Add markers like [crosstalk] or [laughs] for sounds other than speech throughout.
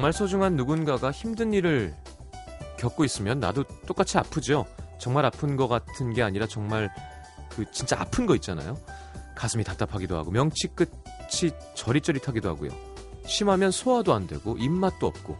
정말 소중한 누군가가 힘든 일을 겪고 있으면 나도 똑같이 아프죠. 정말 아픈 것 같은 게 아니라 정말 그 진짜 아픈 거 있잖아요. 가슴이 답답하기도 하고 명치 끝이 저릿저릿하기도 하고요. 심하면 소화도 안 되고 입맛도 없고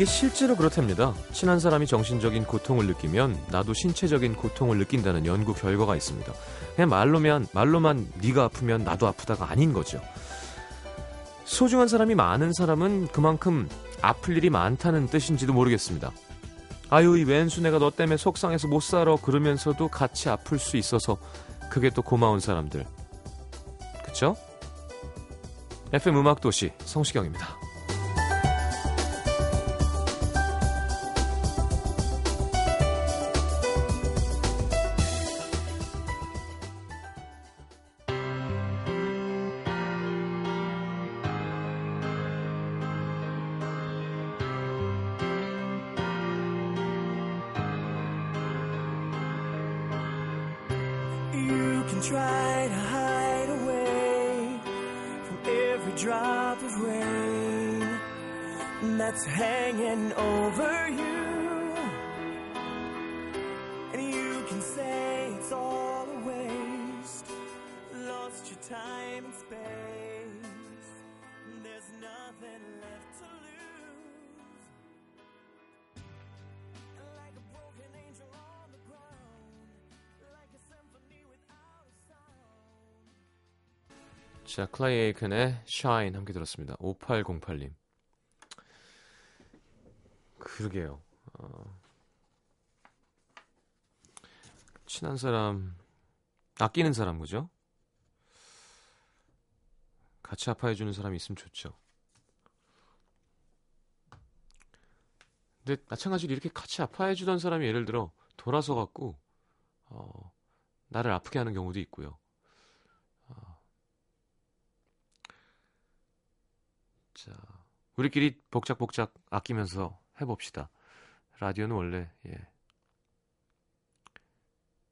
이게 실제로 그렇답니다. 친한 사람이 정신적인 고통을 느끼면 나도 신체적인 고통을 느낀다는 연구 결과가 있습니다. 그냥 말로만 말로만 네가 아프면 나도 아프다가 아닌 거죠. 소중한 사람이 많은 사람은 그만큼 아플 일이 많다는 뜻인지도 모르겠습니다. 아유 이 왼수네가 너 때문에 속상해서 못 살아 그러면서도 같이 아플 수 있어서 그게 또 고마운 사람들. 그쵸? FM 음악도시 성시경입니다. 자, 클라이 에이큰의 Shine 함께 들었습니다. 5808님. 그러게요. 어, 친한 사람, 아끼는 사람, 그죠? 같이 아파해주는 사람이 있으면 좋죠. 근데 마찬가지로 이렇게 같이 아파해주던 사람이 예를 들어 돌아서 갖고 어, 나를 아프게 하는 경우도 있고요. 자, 우리끼리 복작복작 아끼면서 해봅시다. 라디오는 원래 예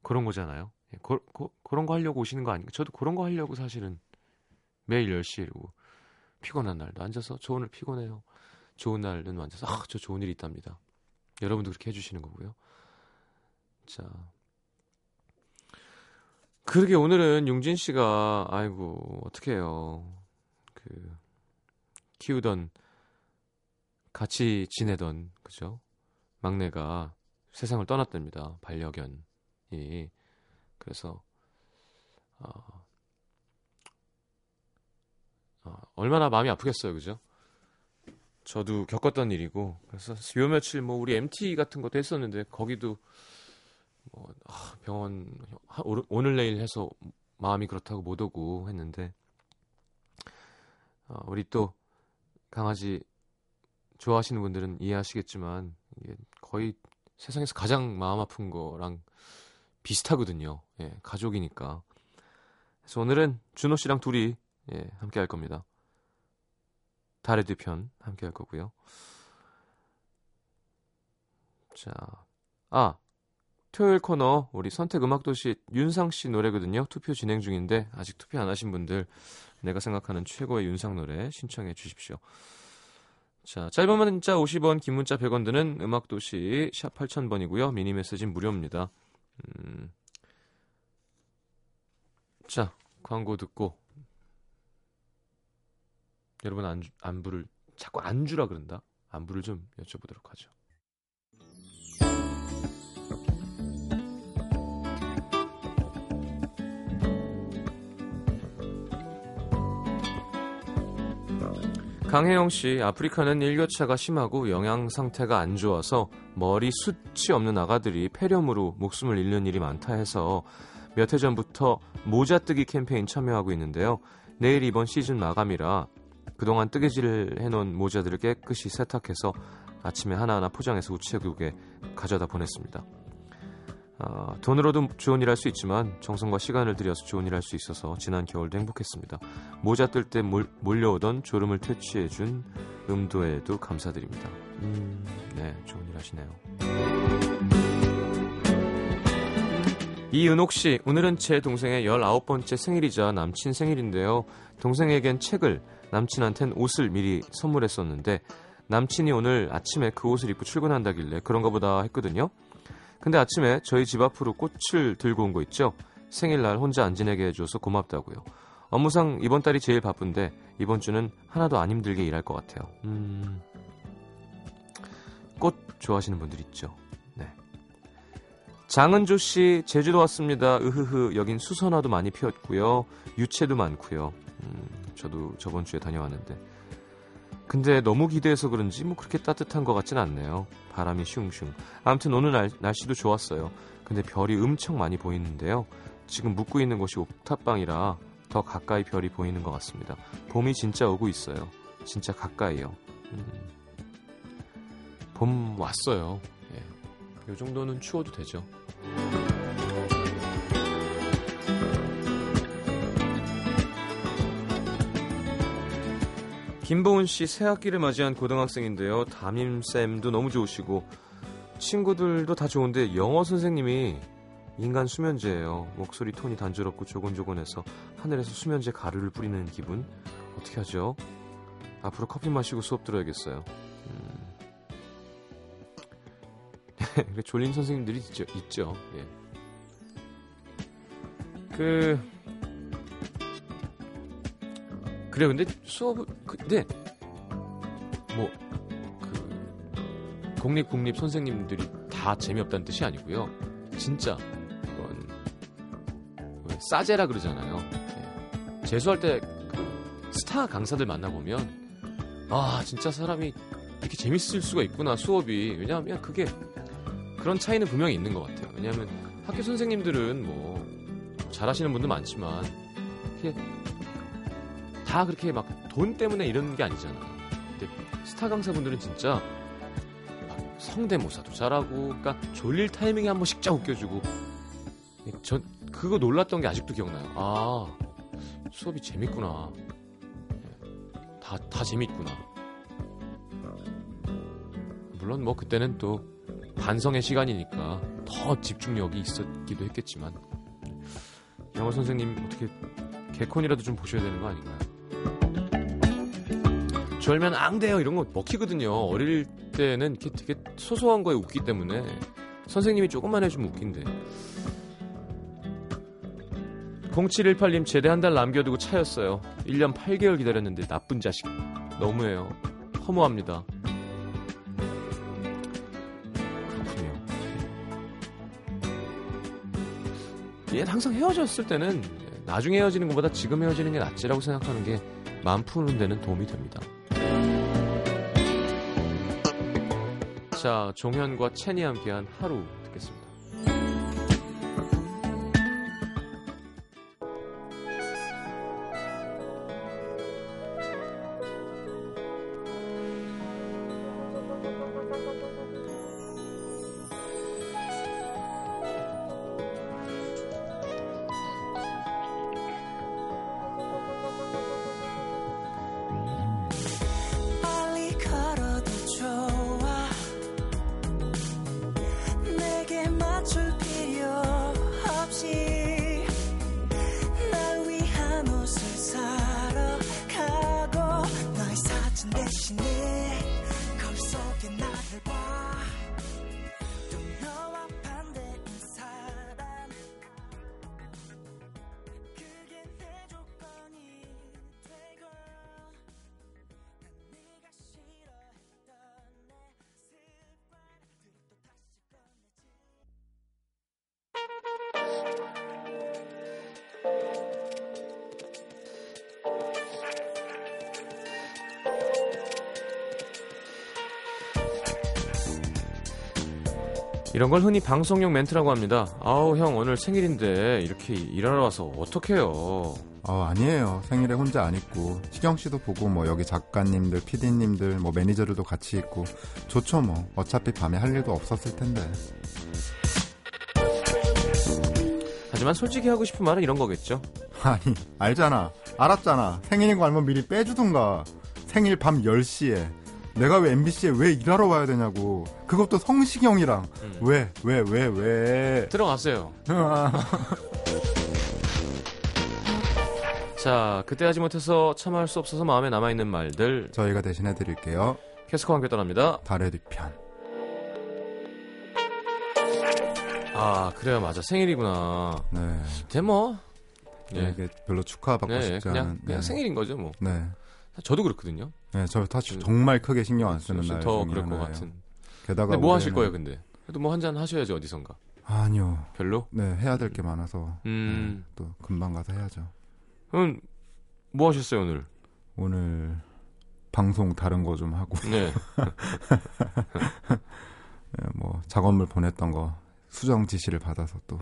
그런 거잖아요. 예, 고, 고, 그런 거 하려고 오시는 거 아닌가? 저도 그런 거 하려고 사실은 매일 10시에 이러고 피곤한 날도 앉아서 저 오늘 피곤해요. 좋은 날은 앉아서 아, 저 좋은 일이 있답니다. 여러분도 그렇게 해주시는 거고요. 자, 그러게 오늘은 용진 씨가 아이고 어떡해요. 그 키우던 같이 지내던 그죠? 막내가 세상을 떠났답니다 반려견이. 그래서 어, 어, 얼마나 마음이 아프겠어요 그죠? 저도 겪었던 일이고 그래서 요 며칠 뭐 우리 MT 같은 것도 했었는데 거기도 뭐 아, 병원 오늘 내일 해서 마음이 그렇다고 못 오고 했는데 어, 우리 또 강아지 좋아하시는 분들은 이해하시겠지만 이게 거의 세상에서 가장 마음 아픈 거랑 비슷하거든요. 예, 가족이니까. 그래서 오늘은 준호 씨랑 둘이 예, 함께 할 겁니다. 달의 뒤편 함께 할 거고요. 자, 아 토요일 코너 우리 선택 음악 도시 윤상 씨 노래거든요. 투표 진행 중인데 아직 투표 안 하신 분들 내가 생각하는 최고의 윤상 노래 신청해 주십시오. 자, 짧은 문자 50원, 긴 문자 100원 드는 음악 도시 샵 8000번이고요. 미니 메시지는 무료입니다. 음. 자, 광고 듣고 여러분 안주, 안부를 자꾸 안주라 그런다. 안부를 좀 여쭤보도록 하죠. 강혜영 씨, 아프리카는 일교차가 심하고 영양 상태가 안 좋아서 머리 숱이 없는 아가들이 폐렴으로 목숨을 잃는 일이 많다 해서 몇 해 전부터 모자 뜨기 캠페인 참여하고 있는데요. 내일 이번 시즌 마감이라 그동안 뜨개질을 해놓은 모자들을 깨끗이 세탁해서 아침에 하나하나 포장해서 우체국에 가져다 보냈습니다. 아, 돈으로도 좋은 일 할 수 있지만 정성과 시간을 들여서 좋은 일 할 수 있어서 지난 겨울도 행복했습니다. 모자 뜰 때 몰려오던 졸음을 퇴치해준 음도에도 감사드립니다. 음, 네, 좋은 일 하시네요. 이은옥 씨, 오늘은 제 동생의 19번째 생일이자 남친 생일인데요. 동생에겐 책을, 남친한텐 옷을 미리 선물했었는데, 남친이 오늘 아침에 그 옷을 입고 출근한다길래 그런가 보다 했거든요. 근데 아침에 저희 집 앞으로 꽃을 들고 온 거 있죠? 생일날 혼자 안 지내게 해줘서 고맙다고요. 업무상 이번 달이 제일 바쁜데 이번 주는 하나도 안 힘들게 일할 것 같아요. 음... 꽃 좋아하시는 분들 있죠? 네. 장은조 씨 제주도 왔습니다. 으흐흐 여긴 수선화도 많이 피었고요. 유채도 많고요. 음, 저도 저번 주에 다녀왔는데 근데 너무 기대해서 그런지 뭐 그렇게 따뜻한 것 같진 않네요. 바람이 슝슝. 아무튼 오늘 날, 날씨도 좋았어요. 근데 별이 엄청 많이 보이는데요. 지금 묵고 있는 곳이 옥탑방이라 더 가까이 별이 보이는 것 같습니다. 봄이 진짜 오고 있어요. 진짜 가까이요. 음. 봄 왔어요. 예. 요 정도는 추워도 되죠. 김보은 씨 새학기를 맞이한 고등학생인데요. 담임쌤도 너무 좋으시고 친구들도 다 좋은데 영어 선생님이 인간 수면제예요. 목소리 톤이 단조롭고 조곤조곤해서 하늘에서 수면제 가루를 뿌리는 기분. 어떻게 하죠? 앞으로 커피 마시고 수업 들어야겠어요. 음. [laughs] 졸린 선생님들이 있죠. 있죠. 예. 그 그래 근데 수업 근데 뭐 그 공립 국립 선생님들이 다 재미없다는 뜻이 아니고요. 진짜 이건 싸제라 그러잖아요. 예. 재수할 때 그 스타 강사들 만나 보면 아 진짜 사람이 이렇게 재밌을 수가 있구나 수업이 왜냐하면 그게 그런 차이는 분명히 있는 것 같아요. 왜냐하면 학교 선생님들은 뭐 잘하시는 분도 많지만 이게 다 그렇게 막 돈 때문에 이러는 게 아니잖아. 근데 스타 강사분들은 진짜 성대모사도 잘하고, 그러니까 졸릴 타이밍에 한 번씩 쫙 웃겨주고. 전 그거 놀랐던 게 아직도 기억나요. 아 수업이 재밌구나. 다 다 재밌구나. 물론 뭐 그때는 또 반성의 시간이니까 더 집중력이 있었기도 했겠지만 영어 선생님 어떻게 개콘이라도 좀 보셔야 되는 거 아닌가요? 졸면 앙대요 이런 거 먹히거든요. 어릴 때는 되게 소소한 거에 웃기 때문에 선생님이 조금만 해주면 웃긴데. 0718님 제대 한 달 남겨두고 차였어요. 1년 8개월 기다렸는데 나쁜 자식. 너무해요. 허무합니다. 그렇군요. 얘 항상 헤어졌을 때는 나중에 헤어지는 것보다 지금 헤어지는 게 낫지라고 생각하는 게 마음 푸는 데는 도움이 됩니다. 자, 종현과 첸이 함께한 하루 듣겠습니다. 이런 걸 흔히 방송용 멘트라고 합니다. 아우 형 오늘 생일인데 이렇게 일하러 와서 어떡해요. 어, 아니에요. 생일에 혼자 안 있고 시경 씨도 보고 뭐 여기 작가님들, PD님들, 뭐 매니저들도 같이 있고 좋죠 뭐. 어차피 밤에 할 일도 없었을 텐데. 하지만 솔직히 하고 싶은 말은 이런 거겠죠. [laughs] 아니 알잖아, 알았잖아. 생일인 거 알면 미리 빼주든가. 생일 밤 10시에 내가 왜 MBC에 왜 일하러 와야 되냐고. 그것도 성시경이랑 음. 왜왜 왜 왜. 들어갔어요. [laughs] 자, 그때 하지 못해서 참할 수 없어서 마음에 남아있는 말들 저희가 대신해 드릴게요. 캐스커와 함께 떠납니다. 달의 뒤편. 아, 그래요. 맞아. 생일이구나. 네. 대 뭐. 네, 예. 이게 별로 축하받고 네, 싶지 그냥, 않은. 그냥 네. 생일인 거죠, 뭐. 네. 저도 그렇거든요. 네, 저 사실 음. 정말 크게 신경 안 쓰는 날 더 그럴 것 하나예요. 같은. 게다가 뭐 하실 거예요, 근데? 그래도 뭐 한 잔 하셔야죠, 어디선가. 아니요. 별로? 네, 해야 될 게 많아서 음. 네, 또 금방 가서 해야죠. 그럼 뭐 하셨어요, 오늘? 오늘 방송 다른 거 좀 하고 네. [laughs] 네, 뭐 작업물 보냈던 거 수정 지시를 받아서 또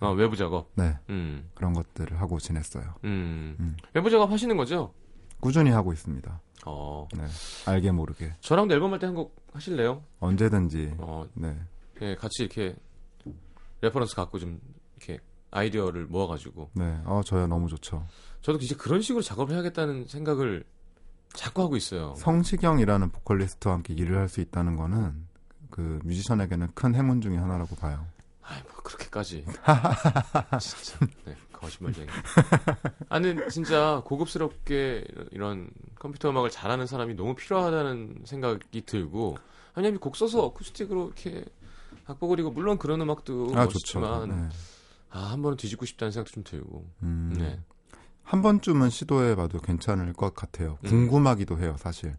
아, 외부 작업. 네, 음. 그런 것들을 하고 지냈어요. 음. 음. 외부 작업 하시는 거죠? 꾸준히 하고 있습니다. 어. 네, 알게 모르게 저랑도 앨범 할 때 한 곡 하실래요? 언제든지 어, 네, 예, 같이 이렇게 reference 갖고 좀 이렇게 아이디어를 모아가지고 네, 어 저야 너무 좋죠. 저도 이제 그런 식으로 작업을 해야겠다는 생각을 자꾸 하고 있어요. 성시경이라는 보컬리스트와 함께 일을 할 수 있다는 거는 그 뮤지션에게는 큰 행운 중의 하나라고 봐요. 아이 뭐 그렇게까지 [laughs] 진짜 네, 거짓말쟁이. 아니 진짜 고급스럽게 이런 컴퓨터 음악을 잘하는 사람이 너무 필요하다는 생각이 들고 왜냐면 곡 써서 어쿠스틱으로 이렇게 악보 그리고 물론 그런 음악도 아 좋죠. 멋있지만 네. 아, 한 번은 뒤집고 싶다는 생각도 좀 들고. 음, 네. 한 번쯤은 시도해봐도 괜찮을 것 같아요. 음. 궁금하기도 해요, 사실.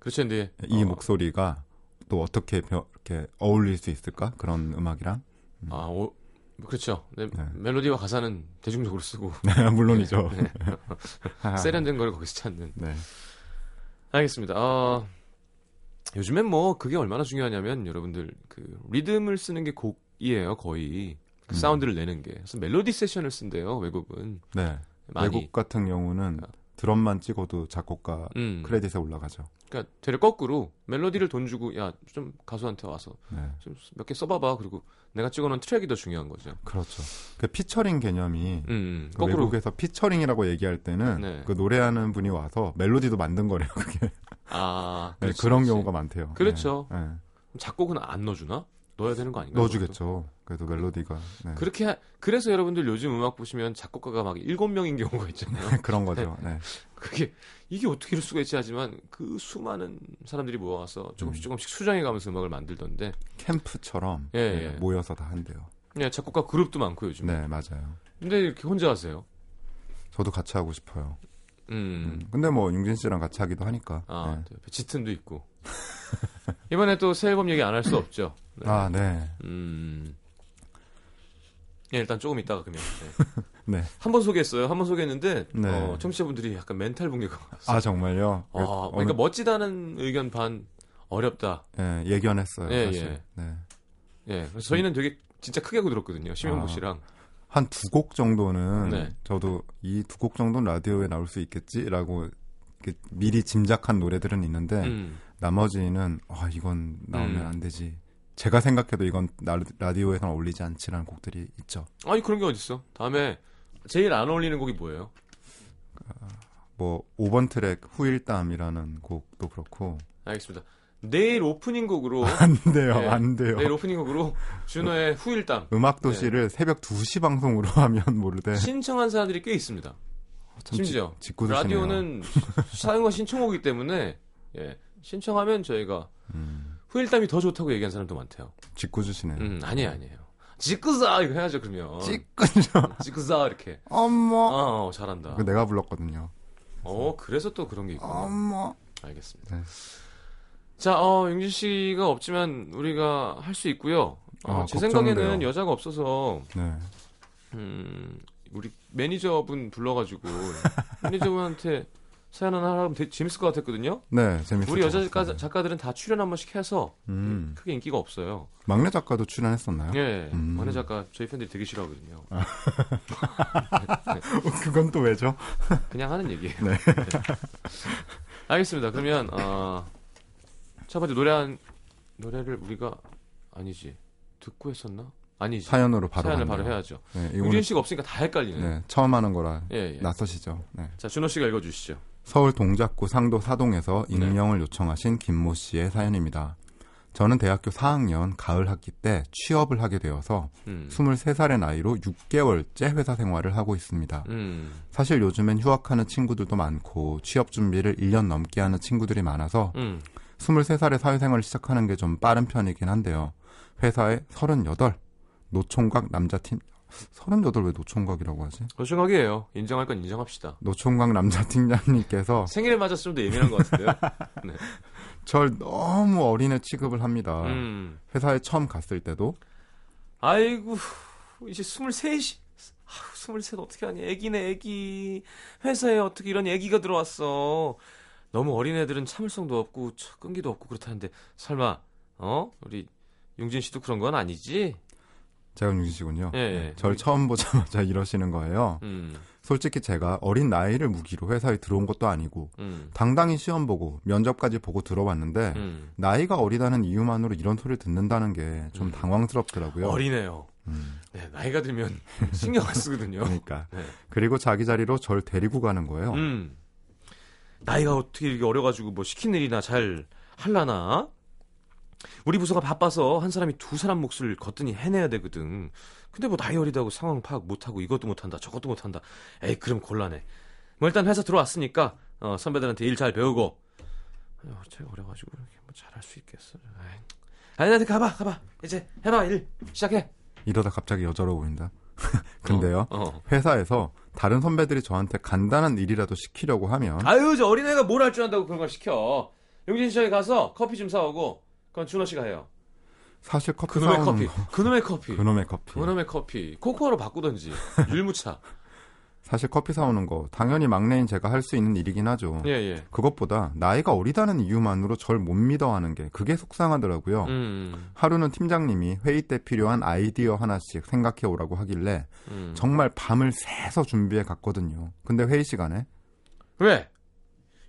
그렇죠. 근데 이 어, 목소리가 또 어떻게 벼- 이렇게 어울릴 수 있을까? 그런 음악이랑. 아, 오, 그렇죠. 네, 네. 멜로디와 가사는 대중적으로 쓰고 [laughs] 네, 물론이죠. 네. [laughs] 세련된 걸 거기서 찾는. 네. 알겠습니다. 아, 요즘엔 뭐 그게 얼마나 중요하냐면 여러분들 그 리듬을 쓰는 게 곡이에요, 거의. 그 음. 사운드를 내는 게. 그래서 멜로디 세션을 쓴대요, 외국은. 네. 많이. 외국 같은 경우는 아. 드럼만 찍어도 작곡가 음. 크레딧에 올라가죠. 그러니까 되려 거꾸로 멜로디를 돈 주고 야, 좀 가수한테 와서 네. 좀 몇 개 써봐봐. 그리고 내가 찍어놓은 트랙이 더 중요한 거죠. 그렇죠. 그 피처링 개념이 음, 음. 그 거꾸로. 외국에서 featuring이라고 얘기할 때는 네. 그 노래하는 분이 와서 멜로디도 만든 거래요. 그게 아, 네, 그렇지, 그런 그렇지. 경우가 많대요. 그렇죠. 네. 네. 작곡은 안 넣어주나? 넣어야 되는 거 아닌가? 넣어주겠죠. 그래도 멜로디가 네. 그렇게 하- 그래서 여러분들 요즘 음악 보시면 작곡가가 막 일곱 명인 경우가 있잖아요. 그런 거죠. 네. 그게 이게 어떻게 이럴 수가 있지 하지만 그 수많은 사람들이 모아서 조금씩 음. 조금씩 수정해가면서 음악을 만들던데. 캠프처럼 예, 네, 예. 모여서 다 한대요. 네, 작곡가 그룹도 많고 요즘. 네, 맞아요. 근데 이렇게 혼자 하세요. 저도 같이 하고 싶어요. 음. 음. 근데 뭐 융진 씨랑 같이 하기도 하니까. 아, 네. 또 옆에 짙은도 있고. [laughs] 이번에 또 새 앨범 얘기 안 할 수 없죠. 네. 아, 네. 음. 예, 일단 조금 있다가 그러면. [laughs] 네. 한번 소개했어요. 한 번 소개했는데 네. 어, 청취자분들이 약간 멘탈 붕괴가 아, 정말요? 아, 그러니까 어느- 멋지다는 의견 반 어렵다. 예, 예견했어요. 예, 사실. 예. 네. 예. 그래서 저희는 되게 진짜 크게 하고 들었거든요. 심영보 아. 씨랑. 한두 곡 정도는 네. 저도 이 두 곡 정도는 라디오에 나올 수 있겠지라고 미리 짐작한 노래들은 있는데 음. 나머지는 아 이건 나오면 음. 안 되지. 제가 생각해도 이건 나- 라디오에선 어울리지 않지라는 곡들이 있죠. 아니 그런 게 어딨어? 다음에 제일 안 어울리는 곡이 뭐예요? 뭐 5번 트랙 후일담이라는 곡도 그렇고 알겠습니다. 내일 오프닝 곡으로 [laughs] 안 돼요. 네. 안 돼요. 내일 오프닝 곡으로 준호의 후일담 음악 도시를 새벽 2시 방송으로 [laughs] 하면 모르되 신청한 사람들이 꽤 있습니다. 참 심지어 지-. 라디오는 사연과 신청곡이기 [laughs] 때문에 예, 신청하면 저희가 음, 후일담이 더 좋다고 얘기한 사람도 많대요. 짓궂으시네요. 음, 아니에요, 아니에요. 지끄자 이거 해야죠 그러면. 찌끄죠. 지끄자 이렇게. 어머. 어, 잘한다. 그 내가 불렀거든요. 어, 그래서 또 그런 게 있구나. 어머. 알겠습니다. 네. 자, 어, 용진 씨가 없지만 우리가 할 수 있고요. 어, 아, 제 생각에는 걱정돼요. 여자가 없어서 네. 음, 우리 매니저분 불러가지고 [laughs] 매니저분한테 사연 하나 하면 되게 재밌을 것 같았거든요. 네, 재밌었죠. 우리 여자 작가, 작가들은 다 출연 한 번씩 해서 음. 크게 인기가 없어요. 막내 작가도 출연했었나요? 예, 음. 막내 작가 저희 팬들이 되게 싫어하거든요. [laughs] 그건 또 왜죠? 그냥 하는 얘기예요. 네. [laughs] 알겠습니다. 그러면 어, 첫 번째 노래 한 노래를 우리가 아니지 듣고 했었나? 아니지. 사연으로 바로 사연을. 바로 해야죠. 네, 우진 이거는 씨가 없으니까 다 헷갈리네. 네, 처음 하는 거라 예, 예. 낯서시죠. 네. 자, 준호 씨가 읽어주시죠. 서울 동작구 상도 사동에서 네. 익명을 요청하신 김모 씨의 사연입니다. 저는 대학교 4학년 가을 학기 때 취업을 하게 되어서 음. 23살의 나이로 6개월째 회사 생활을 하고 있습니다. 음. 사실 요즘엔 휴학하는 친구들도 많고 취업 준비를 1년 넘게 하는 친구들이 많아서 음. 23살에 사회생활을 시작하는 게 좀 빠른 편이긴 한데요. 회사에 38 노총각 남자팀 38왜 노총각이라고 하지? 노총각이에요. 인정할 건 인정합시다. 노총각 남자팀장님께서 [laughs] 생일에 맞았으면 더 예민한 것 같은데요. [laughs] 절 너무 어린애 취급을 합니다. 음. 회사에 처음 갔을 때도 아이고 이제 23이 아우 23 어떻게 하니 애기네 애기 회사에 어떻게 이런 애기가 들어왔어 너무 어린 애들은 참을성도 없고 저 끈기도 없고 그렇다는데 설마 어 우리 용진 씨도 그런 건 아니지 제가 윤기 씨군요. 예, 예. 절 처음 보자마자 [laughs] 이러시는 거예요. 음, 솔직히 제가 어린 나이를 무기로 회사에 들어온 것도 아니고 음, 당당히 시험 보고 면접까지 보고 들어왔는데 음. 나이가 어리다는 이유만으로 이런 소리를 듣는다는 게좀 음. 당황스럽더라고요. 어리네요 음, 네, 나이가 들면 [laughs] 신경 안 쓰거든요 그러니까 네. 그리고 자기 자리로 절 데리고 가는 거예요. 음. 나이가 어떻게 이렇게 어려가지고 뭐 시킨 일이나 잘 할라나? 우리 부서가 바빠서 한 사람이 두 사람 몫을 거뜬히 해내야 되거든. 근데 뭐 나이 어리다고 상황 파악 못하고 이것도 못한다 저것도 못한다. 에이 그럼 곤란해. 뭐 일단 회사 들어왔으니까 어, 선배들한테 일 잘 배우고. 아유, 제가 어려가지고 이렇게 뭐 잘할 수 있겠어. 아이. 아니 나한테 가봐 가봐 이제 해봐 일 시작해. 이러다 갑자기 여자로 보인다. [laughs] 근데요. 어, 어. 회사에서 다른 선배들이 저한테 간단한 일이라도 시키려고 하면 아유 저 어린애가 뭘 할 줄 안다고 그런 걸 시켜 용진 씨 저기 가서 커피 좀 사오고 그건 준호 씨가 해요. 사실 커피 그놈의 커피. 거. 그놈의 커피. 그놈의 커피. 그놈의 커피. 코코아로 바꾸던지. 율무차. 사실 커피 사오는 거 당연히 막내인 제가 할 수 있는 일이긴 하죠. 예 예. 그것보다 나이가 어리다는 이유만으로 절 못 믿어하는 게 그게 속상하더라고요. 음, 하루는 팀장님이 회의 때 필요한 아이디어 하나씩 생각해 오라고 하길래 음. 정말 밤을 새서 준비해 갔거든요. 근데 회의 시간에? 왜?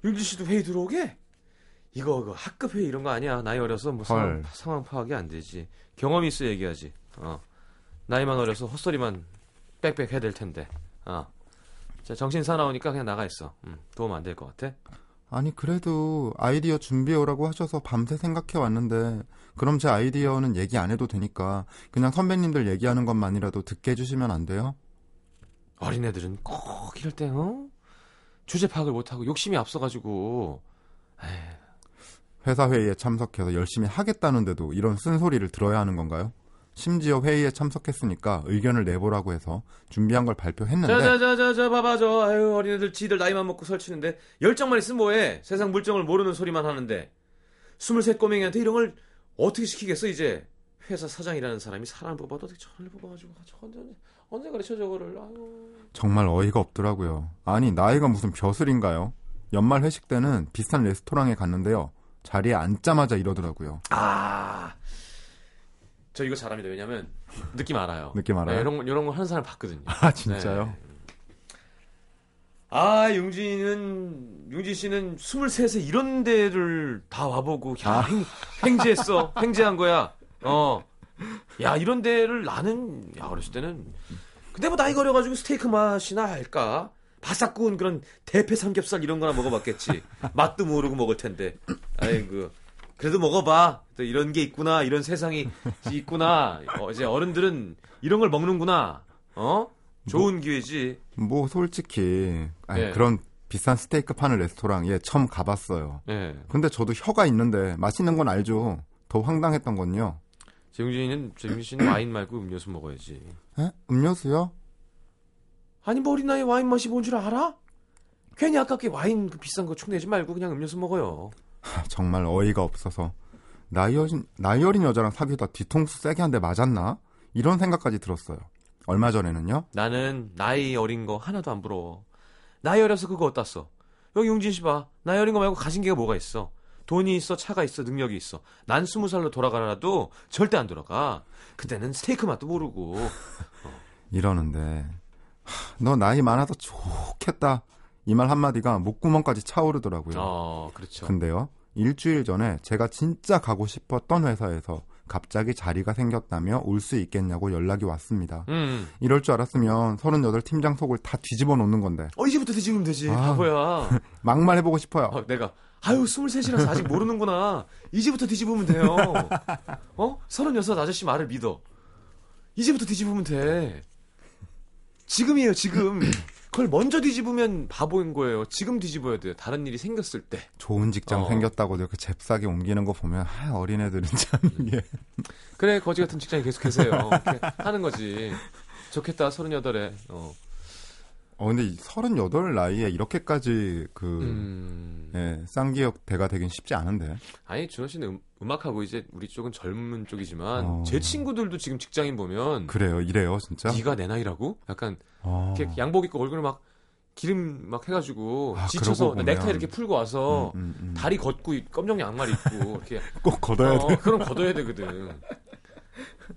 용진 씨도 회의 들어오게 이거 그 학급 회의 이런 거 아니야? 나이 어려서 뭐 상황, 헐. 상황 파악이 안 되지. 경험이 있어 얘기하지. 어. 나이만 어려서 헛소리만 빽빽 해야 될 텐데. 어. 자, 정신 사나우니까 그냥 나가 있어. 음, 도움 안 될 것 같아? 아니 그래도 아이디어 준비해 오라고 하셔서 밤새 생각해 왔는데 그럼 제 아이디어는 얘기 안 해도 되니까 그냥 선배님들 얘기하는 것만이라도 듣게 해주시면 안 돼요? 어린애들은 꼭 이럴 때, 어? 주제 파악을 못하고 욕심이 앞서가지고, 에이, 회사 회의에 참석해서 열심히 하겠다는데도 이런 쓴소리를 들어야 하는 건가요? 심지어 회의에 참석했으니까 의견을 내보라고 해서 준비한 걸 발표했는데 자자자자자 봐봐 저 아유 어린애들 지들 나이만 먹고 설치는데 열정만 있으면 뭐해 세상 물정을 모르는 소리만 하는데 스물셋 꼬맹이한테 이런 걸 어떻게 시키겠어 이제 회사 사장이라는 사람이 사람 뽑아도 어떻게 저를 뽑아가지고 언제 언제 가르쳐 저거를 아유 정말 어이가 없더라고요. 아니 나이가 무슨 벼슬인가요? 연말 회식 때는 비싼 레스토랑에 갔는데요. 자리에 앉자마자 이러더라고요. 아 저 이거 잘합니다 왜냐면 느낌 알아요 느낌 알아요? 네, 이런 거 이런 거 하는 사람 봤거든요 아 진짜요? 네. 아, 용진은, 용진 씨는 23세 이런 데를 다 와보고, 야, 아. 행, 횡재했어. 횡재한 거야. 어. 야, 이런 데를 나는, 야, 어렸을 때는. 근데 뭐 나이가 어려가지고 스테이크 맛이나 할까? 바삭 구운 그런 대패 삼겹살 이런 거나 먹어봤겠지. [laughs] 맛도 모르고 먹을 텐데. 아이고. 그래도 먹어봐. 또 이런 게 있구나. 이런 세상이 있구나. 어, 이제 어른들은 이런 걸 먹는구나. 어? 좋은 기회지. 뭐 솔직히 아니, 예. 그런 비싼 스테이크 파는 레스토랑 예 처음 가봤어요. 예. 근데 저도 혀가 있는데 맛있는 건 알죠. 더 황당했던 건요. 재용진이는 재용진 씨는 와인 말고 음료수 먹어야지. 에? 음료수요? 아니 뭐 어린 나이 와인 맛이 뭔 줄 알아? 괜히 아깝게 와인 그 비싼 거 축내지 말고 그냥 음료수 먹어요. 하, 정말 어이가 없어서 나이 어린 나이 어린 여자랑 사귀다 뒤통수 세게 한 대 맞았나? 이런 생각까지 들었어요. 얼마 전에는요. 나는 나이 어린 거 하나도 안 부러워. 나이 어려서 그거 써? 여기 용진 씨 봐. 나이 어린 거 말고 가진 게가 뭐가 있어? 돈이 있어, 차가 있어, 능력이 있어. 난 스무 살로 돌아가라도 절대 안 돌아가. 그때는 스테이크 맛도 모르고. [laughs] 이러는데 하, 너 나이 많아서 좋겠다. 이 말 한마디가 목구멍까지 차오르더라고요. 어, 그렇죠. 근데요. 일주일 전에 제가 진짜 가고 싶었던 회사에서 갑자기 자리가 생겼다며 올 수 있겠냐고 연락이 왔습니다. 음. 이럴 줄 알았으면 38 팀장 속을 다 뒤집어 놓는 건데 어 이제부터 뒤집으면 되지. 아. 바보야. [laughs] 막말 해보고 싶어요. 어, 내가 아유 23이라서 아직 모르는구나. 이제부터 뒤집으면 돼요. 어? 36 아저씨 말을 믿어. 이제부터 뒤집으면 돼. 지금이에요, 지금. 그걸 먼저 뒤집으면 바보인 거예요. 지금 뒤집어야 돼요. 다른 일이 생겼을 때. 좋은 직장 어. 생겼다고 이렇게 잽싸게 옮기는 거 보면 아, 어린애들은 [laughs] 참 이게 그래, 거지 같은 직장에 계속 계세요. 하는 거지. 좋겠다, 38에. 어. 어 근데 38 나이에 이렇게까지 그 음. 예, 쌍기역 대가 되긴 쉽지 않은데. 아니, 준호 씨는 음, 악하고 이제 우리 쪽은 젊은 쪽이지만 어. 제 친구들도 지금 직장인 보면 그래요. 이래요, 진짜. 네가 내 나이라고? 약간 어. 이렇게 양복 입고 얼굴 막 기름 막 해가지고 아, 지쳐서 보면- 넥타이 이렇게 풀고 와서 음, 음, 음. 다리 걷고 검정 양말 입고 [laughs] 이렇게 꼭 걷어야 어, 돼. 그럼 걷어야 되거든.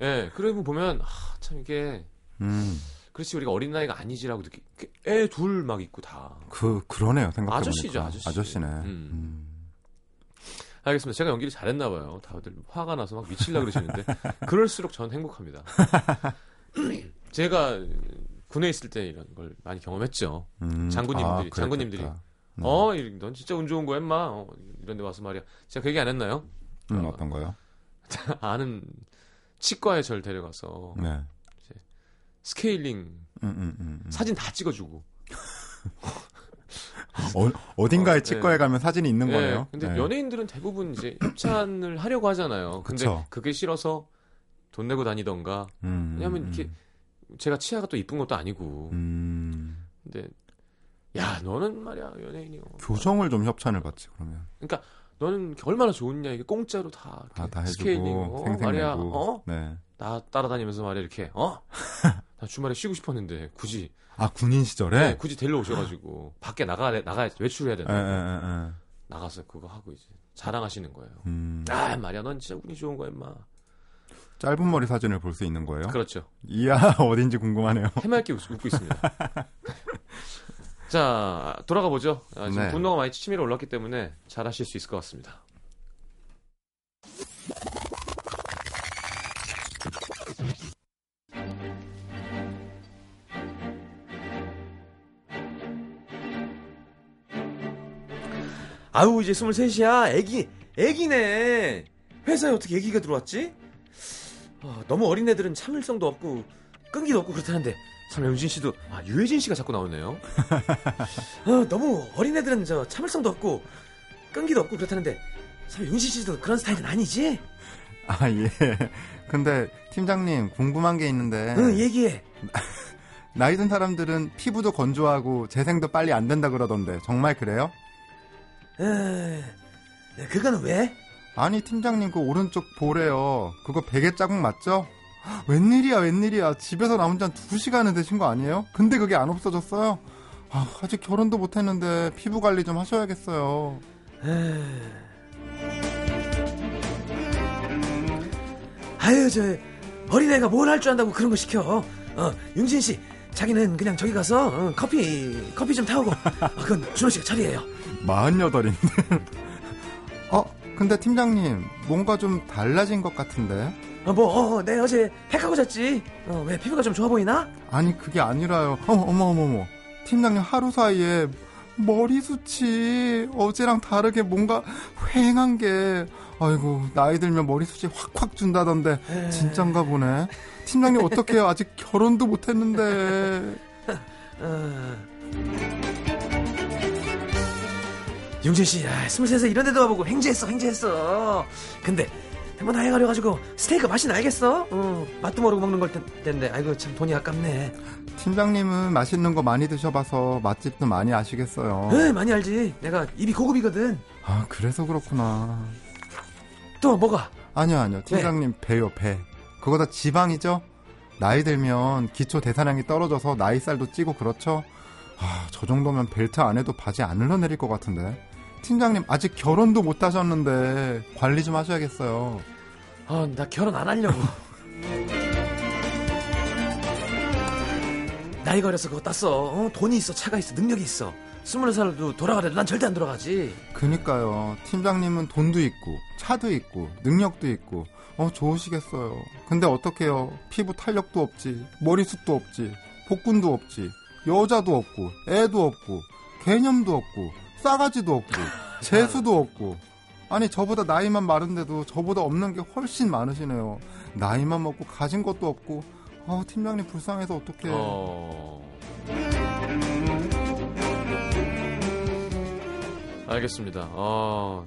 예, 그러고 보면 아, 참 이게 음. 그렇지 우리가 어린 나이가 아니지라고 느끼. 애둘 막 있고 다. 그 그러네요. 생각해 보니까. 아저씨죠, 아저씨. 아저씨네. 음. 음. 알겠습니다. 제가 연기를 잘했나 봐요. 다들 화가 나서 막 미칠라 그러시는데 [laughs] 그럴수록 전 행복합니다. [laughs] 제가 군에 있을 때 이런 걸 많이 경험했죠. 음. 장군님들이, 그랬겠다. 장군님들이. 네. 어, 이- 넌 진짜 운 좋은 거야, 임마. 어, 이런 데 와서 말이야. 제가 그 얘기 안 했나요? 음, 어. 어떤 거요? [laughs] 아는 치과에 절 데려가서 네. 스케일링 음, 음, 음, 음. 사진 다 찍어주고. 어, 어딘가에 어, 치과에 네. 가면 사진이 있는 예, 거네요. 근데 네. 연예인들은 대부분 이제 협찬을 [clears throat] 하려고 하잖아요. 근데 그쵸. 그게 싫어서 돈 내고 다니던가. 음, 왜냐면 음, 이렇게 제가 치아가 또 이쁜 것도 아니고. 음. 근데 야 너는 말이야 연예인이요. 교정을 좀 협찬을 받지 그러면. 너는 얼마나 좋냐 이게 공짜로 다, 아, 다 스케일링 어, 말이야. 어? 네. 나 따라다니면서 말이야 이렇게 어? [laughs] 나 주말에 쉬고 싶었는데 굳이 아 군인 네, 시절에. 굳이 데리러 오셔가지고 밖에 나가 나가 외출해야 예, 된다. 예, 예, 예. 나가서 그거 하고 이제 자랑하시는 거예요. 음. 아 말이야 넌 진짜 운이 좋은 거야 임마. 짧은 머리 사진을 볼 수 있는 거예요? 그렇죠. 이야 [laughs] 어딘지 궁금하네요. 해맑게 웃, 웃고 있습니다. [laughs] 자 돌아가 보죠. 아, 지금 네. 분노가 많이 치밀어 올랐기 때문에 잘하실 수 있을 것 같습니다. 아우 이제 23이야 애기 애기네 회사에 어떻게 애기가 들어왔지? 어, 너무 어린 애들은 참을성도 없고 끈기도 없고 그렇다는데 참 유진 씨도 아 유해진 씨가 자꾸 나오네요. 어, [laughs] 너무 어린 애들은 저 참을성도 없고 끈기도 없고 그렇다는데 참 윤진 씨도 그런 스타일은 아니지? 아 예. 근데 팀장님 궁금한 게 있는데 응 얘기해. [laughs] 나이 든 사람들은 피부도 건조하고 재생도 빨리 안 된다 그러던데 정말 그래요? 에, 그거는 왜? 아니 팀장님 그 오른쪽 볼에요. 그거 베개 자국 맞죠? 헉, 웬일이야 웬일이야 집에서 나온 지 한 2시간은 되신 거 아니에요? 근데 그게 안 없어졌어요? 아, 아직 결혼도 못했는데 피부 관리 좀 하셔야겠어요. 에... 아유 저 어린애가 뭘 할 줄 안다고 그런 거 시켜. 어 윤진 씨 자기는 그냥 저기 가서 어, 커피 커피 좀 타오고 어, 그건 준호 씨가 처리해요. 48인데. [laughs] 어, 근데 팀장님 뭔가 좀 달라진 것 같은데? 어, 뭐, 어, 어, 내 어제 팩하고 잤지. 어, 왜 피부가 좀 좋아 보이나? 아니 그게 아니라요. 어머 어머 어머 어머. 팀장님 하루 사이에 머리숱이 어제랑 다르게 뭔가 휑한 게 아이고 나이 들면 머리숱이 확확 준다던데 에. 진짠가 보네. 팀장님 어떡해요? 아직 결혼도 못했는데. 용진 씨, 아, 23세 이런 데도 와보고 횡재했어, 횡재했어. 근데, 뭐 나이 가려가지고 스테이크 맛이 나겠어? 어, 맛도 모르고 먹는 걸 텐- 텐데, 아이고, 참 돈이 아깝네. 팀장님은 맛있는 거 많이 드셔봐서 맛집도 많이 아시겠어요. 에, 많이 알지. 내가 입이 고급이거든. 아 그래서 그렇구나. 또 뭐가? 아니요 아니요 팀장님 배요 배. 그거 다 지방이죠? 나이 들면 기초 대사량이 떨어져서 나이살도 찌고 그렇죠? 아, 저 정도면 벨트 안 해도 바지 안 흘러내릴 것 같은데. 팀장님 아직 결혼도 못 하셨는데 관리 좀 하셔야겠어요. 어, 나 결혼 안 하려고. 나이 걸려서 그거 땄어. 어, 돈이 있어, 차가 있어, 능력이 있어. 스물 살도 돌아가래도 난 절대 안 돌아가지. 그니까요. 팀장님은 돈도 있고, 차도 있고, 능력도 있고, 어, 좋으시겠어요. 근데 어떡해요. 피부 탄력도 없지, 머리숱도 없지, 복근도 없지, 여자도 없고, 애도 없고, 개념도 없고, 싸가지도 없고, 재수도 없고. 아니, 저보다 나이만 많은데도 저보다 없는 게 훨씬 많으시네요. 나이만 먹고 가진 것도 없고, 어, 팀장님 불쌍해서 어떡해. 어. 알겠습니다. 어.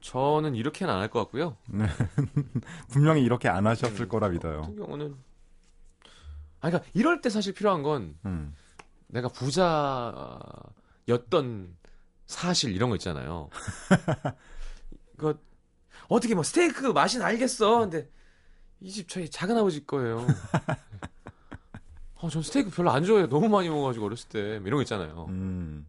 저는 이렇게는 안 할 것 같고요. [laughs] 분명히 이렇게 안 하셨을 음, 거라 저 믿어요. 같은 경우는 아 그러니까 이럴 때 사실 필요한 건 음. 내가 부자 였던 사실 이런 거 있잖아요. [laughs] 그 어떻게 뭐 스테이크 맛은 알겠어. 근데 이 집 저희 작은 아버지 거예요. 어, 전 스테이크 별로 안 좋아해요. 너무 많이 먹어가지고 어렸을 때뭐 이런 거 있잖아요. 음.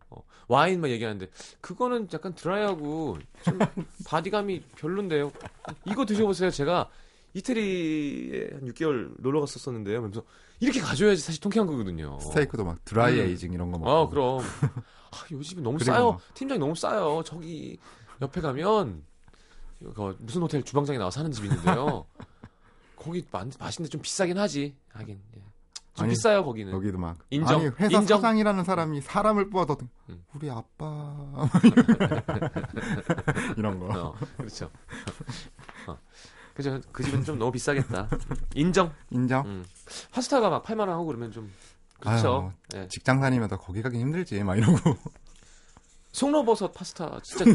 와인 막 얘기하는데 그거는 약간 드라이하고 좀 [laughs] 바디감이 별론데요. 이거 드셔보세요. 제가 이태리에 한 6개월 놀러 갔었었는데요. 그래서 이렇게 가져야지 사실 통쾌한 거거든요. 스테이크도 막 드라이 음. 에이징 이런 거 먹고. 아 그럼 [laughs] 아, 요즘에 너무 그리고 싸요. 막- 팀장이 너무 싸요. 저기 옆에 가면 그 무슨 호텔 주방장이 나와서 하는 집 있는데요. [laughs] 거기 마, 맛있는데 좀 비싸긴 하지. 하긴 예. 좀 아니, 비싸요 거기는. 여기도 막 인정. 아니 회사 인정. 사장이라는 사람이 사람을 뽑아도 음. 우리 아빠 [laughs] 이런 거. 어, 그렇죠. 어. 그죠. 그 집은 좀 너무 비싸겠다. 인정. 인정. 음. 파스타가 막 8만 원 하고 그러면 좀 그렇죠. 예. 직장 다니면서 거기 가기 힘들지 막 이러고. [laughs] 송로버섯 파스타 진짜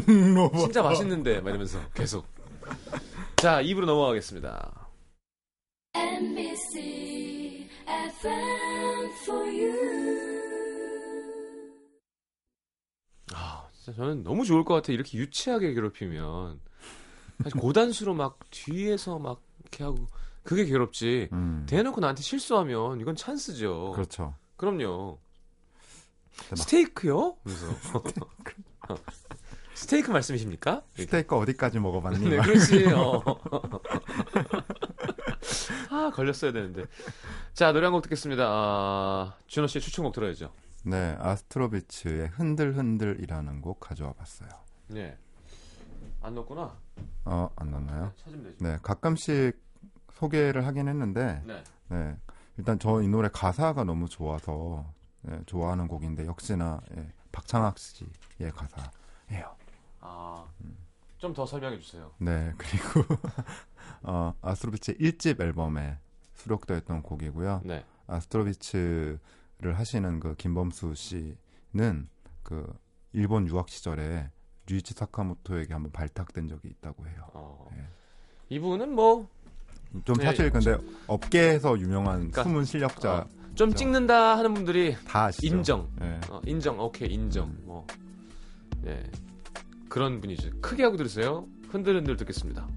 진짜 맛있는데 막 이러면서 계속. 자, 입으로 넘어가겠습니다. NBC FM for you. 아, 진짜 저는 너무 좋을 것 같아. 이렇게 유치하게 괴롭히면. 사실 고단수로 막 뒤에서 막 이렇게 하고 그게 괴롭지. 음. 대놓고 나한테 실수하면 이건 찬스죠. 그렇죠. 그럼요. 막- 스테이크요? 그래서 [laughs] 스테이크 말씀이십니까? 스테이크 어디까지 먹어봤니? 네, 막. 그렇지. 어. [laughs] 아, 걸렸어야 되는데. 자, 노래 한 곡 듣겠습니다. 아, 준호 씨의 추천곡 들어야죠. 네, 아스트로비츠의 흔들흔들이라는 곡 가져와 봤어요. 네. 안 넣었구나. 어, 안 넣나요? 찾으면 되죠. 네, 가끔씩 소개를 하긴 했는데, 네. 네, 일단 저 이 노래 가사가 너무 좋아서 네, 좋아하는 곡인데 역시나 예, 박창학 씨의 가사예요. 아, 좀더 설명해 주세요. 네, [laughs] 그리고 어, 아스트로비츠 1집 앨범에 수록되어 있던 곡이고요. 네. 아스트로비츠를 하시는 그 김범수 씨는 그 일본 유학 시절에 류이치 사카모토에게 한번 발탁된 적이 있다고 해요. 어. 예. 이분은 뭐, 좀 네, 사실 근데 업계에서 유명한 그러니까, 숨은 실력자 어, 좀 찍는다 하는 분들이 다 아시죠? 인정. 예. 어, 인정, 오케이, 인정. 뭐, 네. 그런 분이죠. 크게 하고 들으세요. 흔들흔들 듣겠습니다.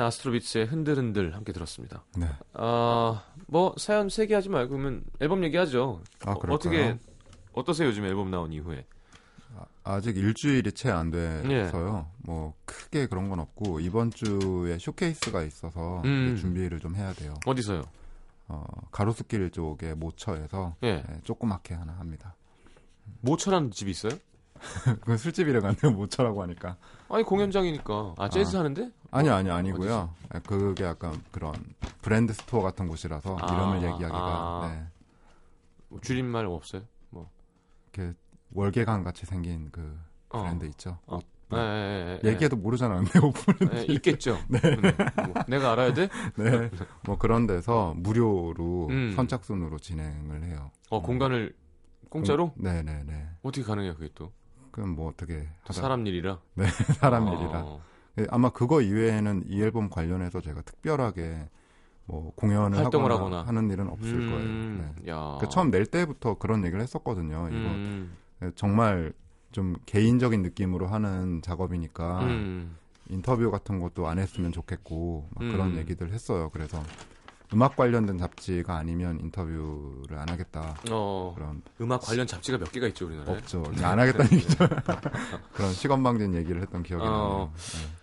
자, 아스트로비츠의 흔들흔들 함께 들었습니다. 네. 아, 뭐 사연 세개 하지 말고 그러면 앨범 얘기하죠. 아, 어, 그럴까요? 어떻게 어떠세요 요즘 앨범 나온 이후에? 아직 일주일이 채 안 돼서요. 예. 뭐 크게 그런 건 없고 이번 주에 쇼케이스가 있어서 음. 준비를 좀 해야 돼요. 어디서요? 어, 가로수길 쪽에 모처에서 예, 예, 조그맣게 하나 합니다. 모처라는 집이 있어요? 그 술집이라 갔는데 모처라고 하니까 아니 공연장이니까 아 재즈 아. 하는데? 아니요 아니요 아니고요. 예, 그게 약간 그런 브랜드 store 같은 곳이라서 아, 이름을 얘기하기가 아. 네, 뭐 줄임말 없어요? 이렇게 월계관 같이 생긴 그 어. 브랜드 있죠. 어. 옷, 예, 예, 예, 얘기해도 모르잖아. 내 오픈. 예, 있겠죠. [laughs] 네. 뭐, 내가 알아야 돼? [laughs] 네. 뭐 그런 데서 무료로 음. 선착순으로 진행을 해요. 어, 공간을 공짜로? 네, 네, 네. 어떻게 가능해요, 그게 또? 그럼 뭐 어떻게 또 하다 사람 일이라. [laughs] 사람 어, 일이라. 예, 아마 그거 이외에는 이 앨범 관련해서 제가 특별하게 뭐 공연을 활동을 하거나, 하거나. 하는 일은 없을 음, 거예요. 네. 야. 그 처음 낼 때부터 그런 얘기를 했었거든요. 음, 이거 정말 좀 개인적인 느낌으로 하는 작업이니까 음. 인터뷰 같은 것도 안 했으면 좋겠고 막 음. 그런 얘기들 했어요. 그래서 음악 관련된 잡지가 아니면 인터뷰를 안 하겠다. 어, 그런 음악 관련 잡지가 몇 개가 있죠, 우리나라에? 없죠. 안 하겠다는 얘기죠. [laughs] 그런 시건방진 얘기를 했던 기억이 어. 나요. 네.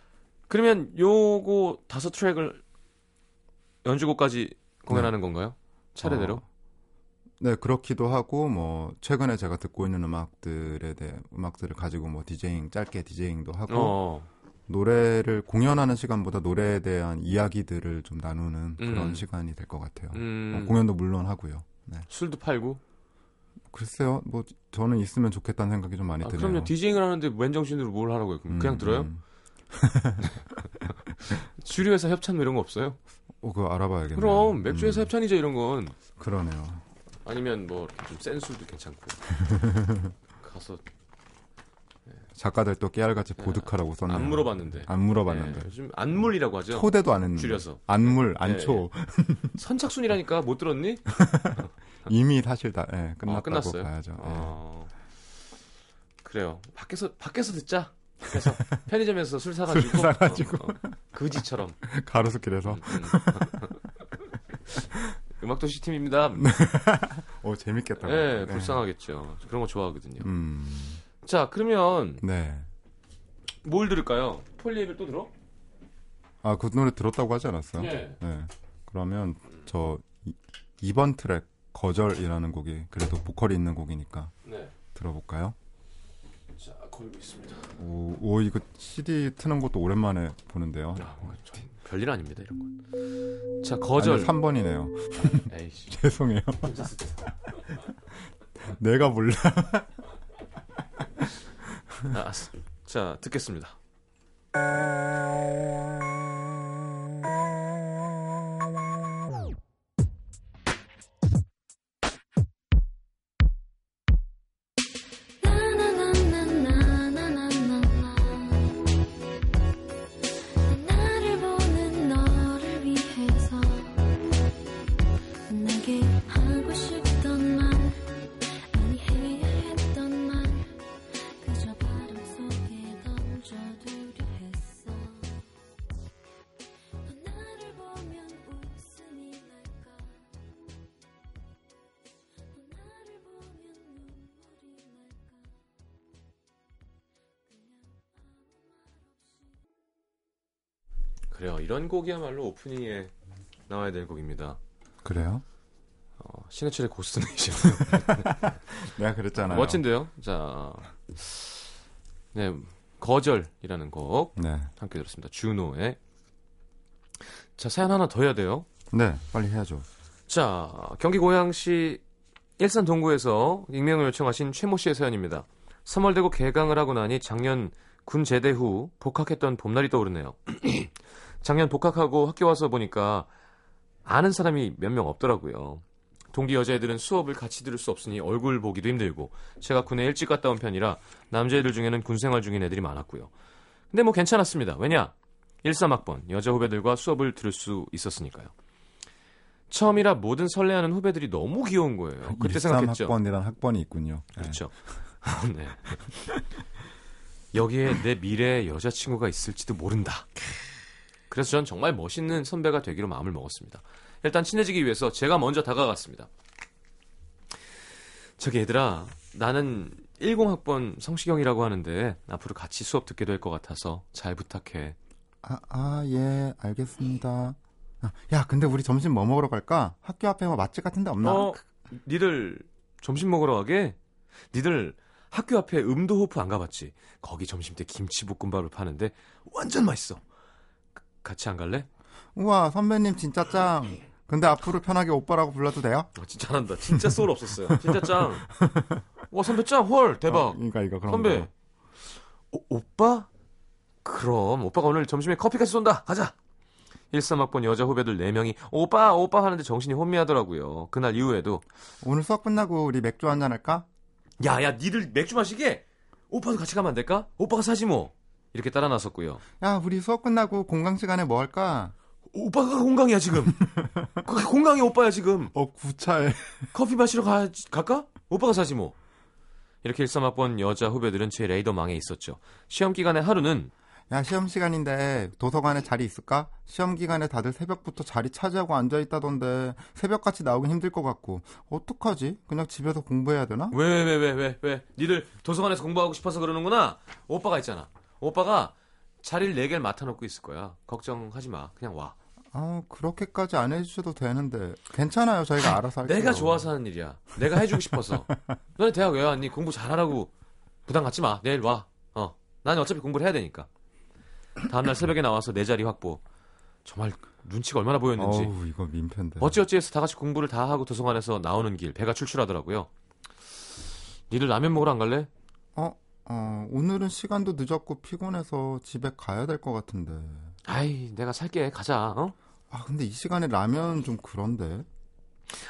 그러면 요거 다섯 트랙을 연주곡까지 공연하는 건가요? 차례대로? 어, 네, 그렇기도 하고 뭐 최근에 제가 듣고 있는 음악들에 대해 음악들을 가지고 뭐 디제잉 짧게 디제잉도 하고 어. 노래를 공연하는 시간보다 노래에 대한 이야기들을 좀 나누는 그런 음. 시간이 될 것 같아요. 음, 어, 공연도 물론 하고요. 네. 술도 팔고. 글쎄요, 뭐 저는 있으면 좋겠다는 생각이 좀 많이 아, 드네요. 그럼요. 디제잉을 하는데 맨정신으로 뭘 하라고요? 그럼 음, 그냥 들어요? 음. [laughs] 주류 회사 협찬 뭐 이런 거 없어요? 어, 그거 알아봐야겠네요. 그럼 맥주 회사 음, 협찬이죠 이런 건. 그러네요. 아니면 뭐 좀 센 술도 괜찮고. [laughs] 가서 작가들 또 깨알같이 네. 보드카라고 썼네요. 안 물어봤는데. 안 물어봤는데. 네, 요즘 안물이라고 하죠. 초대도 안 했는데. 줄여서. 안물, 네, 안초. [laughs] 선착순이라니까 못 들었니? [laughs] 이미 사실 다 예, 끝났다고 아, 끝났어요? 봐야죠. 예. 어, 그래요. 밖에서 밖에서 듣자. 그래서 [laughs] 편의점에서 술 사가지고, 술 사가지고. 어, 어, 그지처럼. 가로수길에서. 음, 음. 악도시 팀입니다. 오 재밌겠다. 네, 불쌍하겠죠. 저 그런 거 좋아하거든요. 음, 자, 그러면 네. 뭘 들을까요? 폴리앱을 또 들어? 아 그 노래 들었다고 하지 않았어요? 네. 네. 그러면 저 이, 2번 트랙 거절이라는 곡이 그래도 보컬이 있는 곡이니까 네. 들어볼까요? 자, 걸고 있습니다. 오, 오 이거 CD 트는 것도 오랜만에 보는데요. 아, 뭐, 저, 별일 아닙니다, 이런 건. 자, 거절. 3번이네요. 에이씨. [laughs] 죄송해요. [laughs] 내가 몰라. 아, 자, 듣겠습니다. 그래요. 이런 곡이야말로 오프닝에 나와야 될 곡입니다. 그래요? 어, 신해철의 고스트네이션. [laughs] 내가 그랬잖아요. 멋진데요? 자, 네, 거절이라는 곡 네. 함께 들었습니다. 준호의. 자, 사연 하나 더 해야 돼요. 네, 빨리 해야죠. 자, 경기 고양시 일산 동구에서 익명을 요청하신 최모 씨의 사연입니다. 3월 되고 개강을 하고 나니 작년 군 제대 후 복학했던 봄날이 떠오르네요. [clears throat] 작년 복학하고 학교 와서 보니까 아는 사람이 몇 명 없더라고요. 동기 여자애들은 수업을 같이 들을 수 없으니 얼굴 보기도 힘들고 제가 군에 일찍 갔다 온 편이라 남자애들 중에는 군 생활 중인 애들이 많았고요. 근데 뭐 괜찮았습니다. 왜냐? 13학번 여자 후배들과 수업을 들을 수 있었으니까요. 처음이라 모든 설레하는 후배들이 너무 귀여운 거예요. 그때 생각했죠. 학번이란 학번이 있군요. 네. 그렇죠. [laughs] 네. 여기에 내 미래의 여자친구가 있을지도 모른다. 그래서 전 정말 멋있는 선배가 되기로 마음을 먹었습니다. 일단 친해지기 위해서 제가 먼저 다가갔습니다. 저기 얘들아, 나는 10학번 성시경이라고 하는데 앞으로 같이 수업 듣게 될 것 같아서 잘 부탁해. 아, 아, 예, 알겠습니다. 아, 야, 근데 우리 점심 뭐 먹으러 갈까? 학교 앞에 뭐 맛집 같은 데 없나? 어, 니들 점심 먹으러 가게? 니들 학교 앞에 음도호프 안 가봤지? 거기 점심 때 김치볶음밥을 파는데 완전 맛있어. 가- 같이 안 갈래? 우와, 선배님 진짜 짱. 근데 앞으로 편하게 오빠라고 불러도 돼요? 아, 진짜 잘한다. 진짜 소울 없었어요. 진짜 짱. 와 선배 짱 헐 대박. 어, 그러니까 이거 그런 선배. 거. 오, 오빠? 그럼 오빠가 오늘 점심에 커피까지 쏜다. 가자. 13학번 여자 후배들 4명이 오빠 오빠 하는데 정신이 혼미하더라고요. 그날 이후에도 오늘 수업 끝나고 우리 맥주 한잔 할까? 야야 니들 맥주 마시게 오빠도 같이 가면 안 될까? 오빠가 사지 뭐. 이렇게 따라 나섰고요. 야, 우리 수업 끝나고 공강 시간에 뭐 할까? 오빠가 공강이야 지금. [laughs] 그 공강이 오빠야 지금. 어, 구차해. [laughs] 커피 마시러 가, 갈까? 오빠가 사지 뭐. 이렇게 13학번 여자 후배들은 제 레이더망에 있었죠. 시험 기간에 하루는 야, 시험 시간인데 도서관에 자리 있을까? 시험 기간에 다들 새벽부터 자리 차지하고 앉아 있다던데 새벽같이 나오긴 힘들 것 같고 어떡하지? 그냥 집에서 공부해야 되나? 왜 왜 왜 왜 왜, 니들 도서관에서 공부하고 싶어서 그러는구나. 오빠가 있잖아. 오빠가 자리를 4개를 맡아놓고 있을 거야. 걱정하지 마. 그냥 와. 아, 그렇게까지 안 해주셔도 되는데 괜찮아요. 저희가 알아서 할게요. 내가 좋아서 하는 일이야. 내가 해주고 싶어서. [laughs] 너네 대학 왜 왔니? 공부 잘하라고. 부담 갖지 마. 내일 와. 어. 난 어차피 공부를 해야 되니까. 다음날 새벽에 나와서 내 자리 확보. 정말 눈치가 얼마나 보였는지. 어우, 이거 민폐인데. 어찌어찌해서 다 같이 공부를 다 하고 도서관에서 나오는 길 배가 출출하더라고요. 니들 라면 먹으러 안 갈래? 어, 어, 오늘은 시간도 늦었고 피곤해서 집에 가야 될 것 같은데. 아이 내가 살게 가자. 어? 아, 근데 이 시간에 라면 좀 그런데.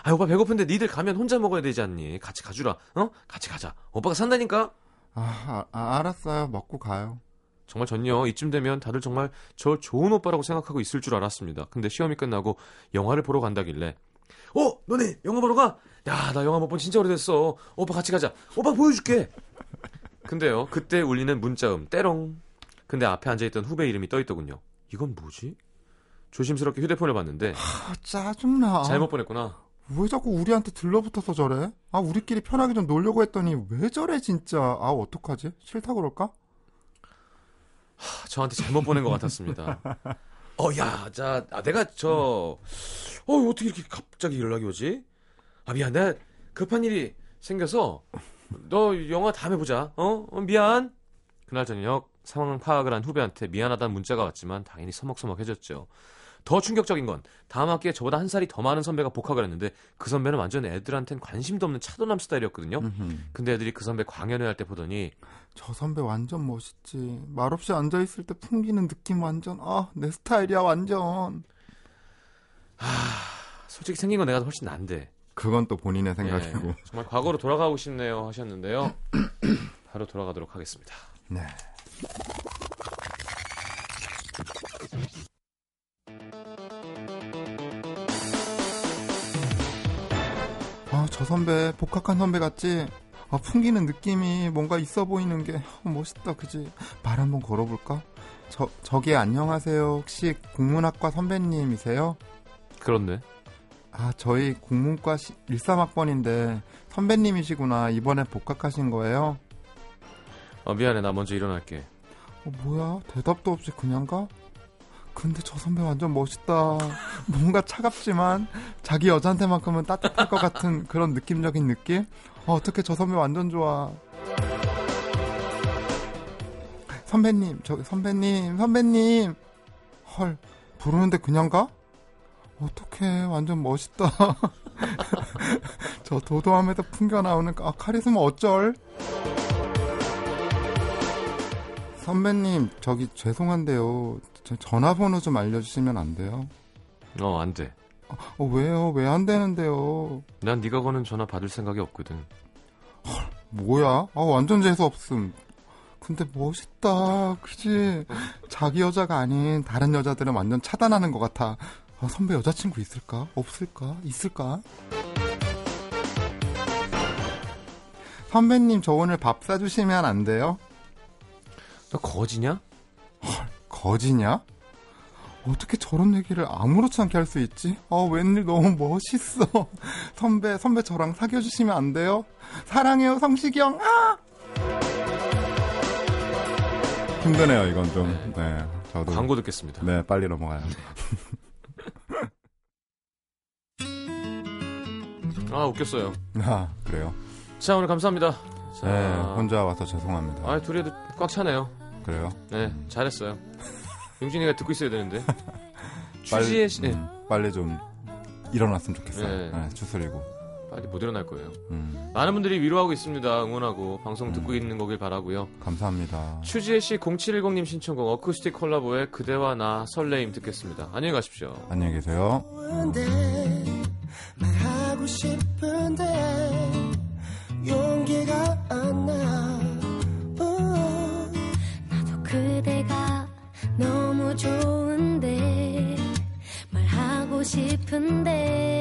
아 오빠 배고픈데 니들 가면 혼자 먹어야 되지 않니? 같이 가주라. 어? 같이 가자. 오빠가 산다니까. 아, 아, 아, 알았어요. 먹고 가요. 정말 전요 이쯤 되면 다들 정말 저 좋은 오빠라고 생각하고 있을 줄 알았습니다. 근데 시험이 끝나고 영화를 보러 간다길래 어 너네 영화 보러 가? 야 나 영화 못 본 진짜 오래됐어. 오빠 같이 가자. 오빠 보여줄게. 근데요 그때 울리는 문자음 때롱. 근데 앞에 앉아있던 후배 이름이 떠있더군요. 이건 뭐지? 조심스럽게 휴대폰을 봤는데 아, 짜증나. 잘못 보냈구나. 왜 자꾸 우리한테 들러붙어서 저래? 아, 우리끼리 편하게 좀 놀려고 했더니 왜 저래, 진짜. 아, 어떡하지? 싫다 그럴까? 저한테 잘못 보낸 것 같았습니다. 어, 야, 자, 아, 내가 저, 어, 어떻게 이렇게 갑자기 연락이 오지? 아, 미안, 내가 급한 일이 생겨서, 너 영화 다음에 보자, 어? 어, 미안. 그날 저녁 상황 파악을 한 후배한테 미안하다는 문자가 왔지만 당연히 서먹서먹해졌죠. 더 충격적인 건 다음 학기에 저보다 한 살이 더 많은 선배가 복학을 했는데 그 선배는 완전 애들한텐 관심도 없는 차도남 스타일이었거든요. 음흠. 근데 애들이 그 선배 광연회 할 때 보더니 저 선배 완전 멋있지. 말없이 앉아 있을 때 풍기는 느낌 완전, 아, 내 스타일이야, 완전. 솔직히 생긴 건 내가 훨씬 난데 그건 또 본인의 예, 생각이고. 정말 과거로 돌아가고 싶네요 하셨는데요. [clears throat] 바로 돌아가도록 하겠습니다. 네. 아, 저 선배, 복학한 선배 같지? 아, 풍기는 느낌이 뭔가 있어 보이는 게 어, 멋있다, 그지? 말 한번 걸어볼까? 저, 저기 안녕하세요. 혹시 국문학과 선배님이세요? 그렇네. 아, 저희 국문과 13학번인데 선배님이시구나. 이번에 복학하신 거예요? 어, 미안해 나 먼저 일어날게. 어, 뭐야? 대답도 없이 그냥 가? 근데 저 선배 완전 멋있다. [laughs] 뭔가 차갑지만 자기 여자한테만큼은 따뜻할 것 같은 그런 느낌적인 느낌? 어, 어떻게 저 선배 완전 좋아. 선배님, 저기 선배님, 선배님. 헐, 부르는데 그냥 가? 어떡해, 완전 멋있다. [laughs] 저 도도함에서 풍겨나오는 아, 카리스마 어쩔? 선배님, 저기 죄송한데요. 제 전화번호 좀 알려주시면 안 돼요? 어, 안 돼. 어, 왜요? 왜 안 되는데요? 난 네가 거는 전화 받을 생각이 없거든. 뭐야? 아, 완전 재수없음. 근데 멋있다. 그지? 자기 여자가 아닌 다른 여자들은 완전 차단하는 것 같아. 아, 선배 여자친구 있을까? 없을까? 있을까? 선배님, 저 오늘 밥 사주시면 안 돼요? 너 거지냐? 거지냐? 어떻게 저런 얘기를 아무렇지 않게 할 수 있지? 아, 웬일 너무 멋있어. [laughs] 선배, 선배 저랑 사귀어 주시면 안 돼요? 사랑해요, 성식이 형. 아! 힘드네요, 이건 좀. 네, 저도. 광고 듣겠습니다. 네, 빨리 넘어가요. [laughs] 아 웃겼어요. 아 그래요. 자 오늘 감사합니다. 자, 네, 혼자 와서 죄송합니다. 아 둘이도 꽉 차네요. 그래요? 네 음. 잘했어요. 용진이가 듣고 있어야 되는데. [laughs] 취지에 빨리, 네. 음, 네. 빨리 좀 일어났으면 좋겠어요. 네. 네, 주소리고. 빨리 못 일어날 거예요. 음. 많은 분들이 위로하고 있습니다. 응원하고 방송 음. 듣고 음. 있는 거길 바라고요. 감사합니다. 추지혜 씨 0710님 신청곡 어쿠스틱 콜라보의 그대와 나 설레임 듣겠습니다. 안녕히 가십시오. 안녕히 계세요. 음. 싶은데 용기가 안 나. 오. 나도 그대가 너무 좋은데 말 하고 싶은데.